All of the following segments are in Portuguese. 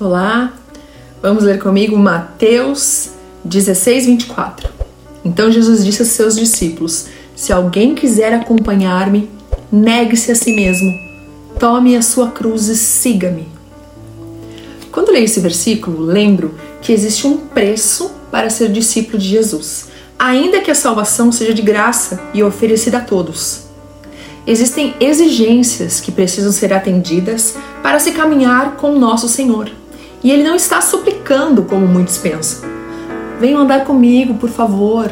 Olá, vamos ler comigo Mateus 16, 24. Então Jesus disse aos seus discípulos: Se alguém quiser acompanhar-me, negue-se a si mesmo, tome a sua cruz e siga-me. Quando leio esse versículo, lembro que existe um preço para ser discípulo de Jesus, ainda que a salvação seja de graça e oferecida a todos. Existem exigências que precisam ser atendidas para se caminhar com nosso Senhor. E Ele não está suplicando como muitos pensam. Venham andar comigo, por favor.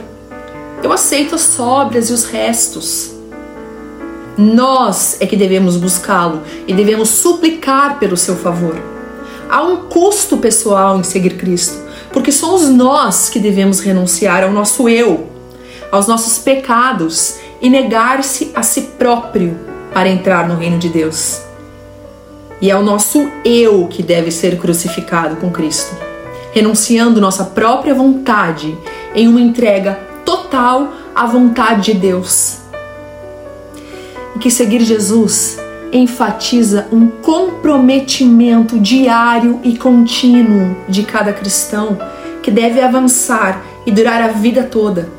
Eu aceito as sobras e os restos. Nós é que devemos buscá-lo e devemos suplicar pelo seu favor. Há um custo pessoal em seguir Cristo, porque somos nós que devemos renunciar ao nosso eu, aos nossos pecados e negar-se a si próprio para entrar no reino de Deus. E é o nosso eu que deve ser crucificado com Cristo, renunciando nossa própria vontade em uma entrega total à vontade de Deus. E que seguir Jesus enfatiza um comprometimento diário e contínuo de cada cristão que deve avançar e durar a vida toda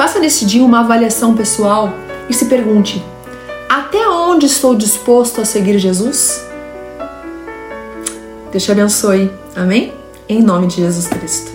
Faça nesse dia uma avaliação pessoal e se pergunte: até onde estou disposto a seguir Jesus? Deus te abençoe. Amém? Em nome de Jesus Cristo.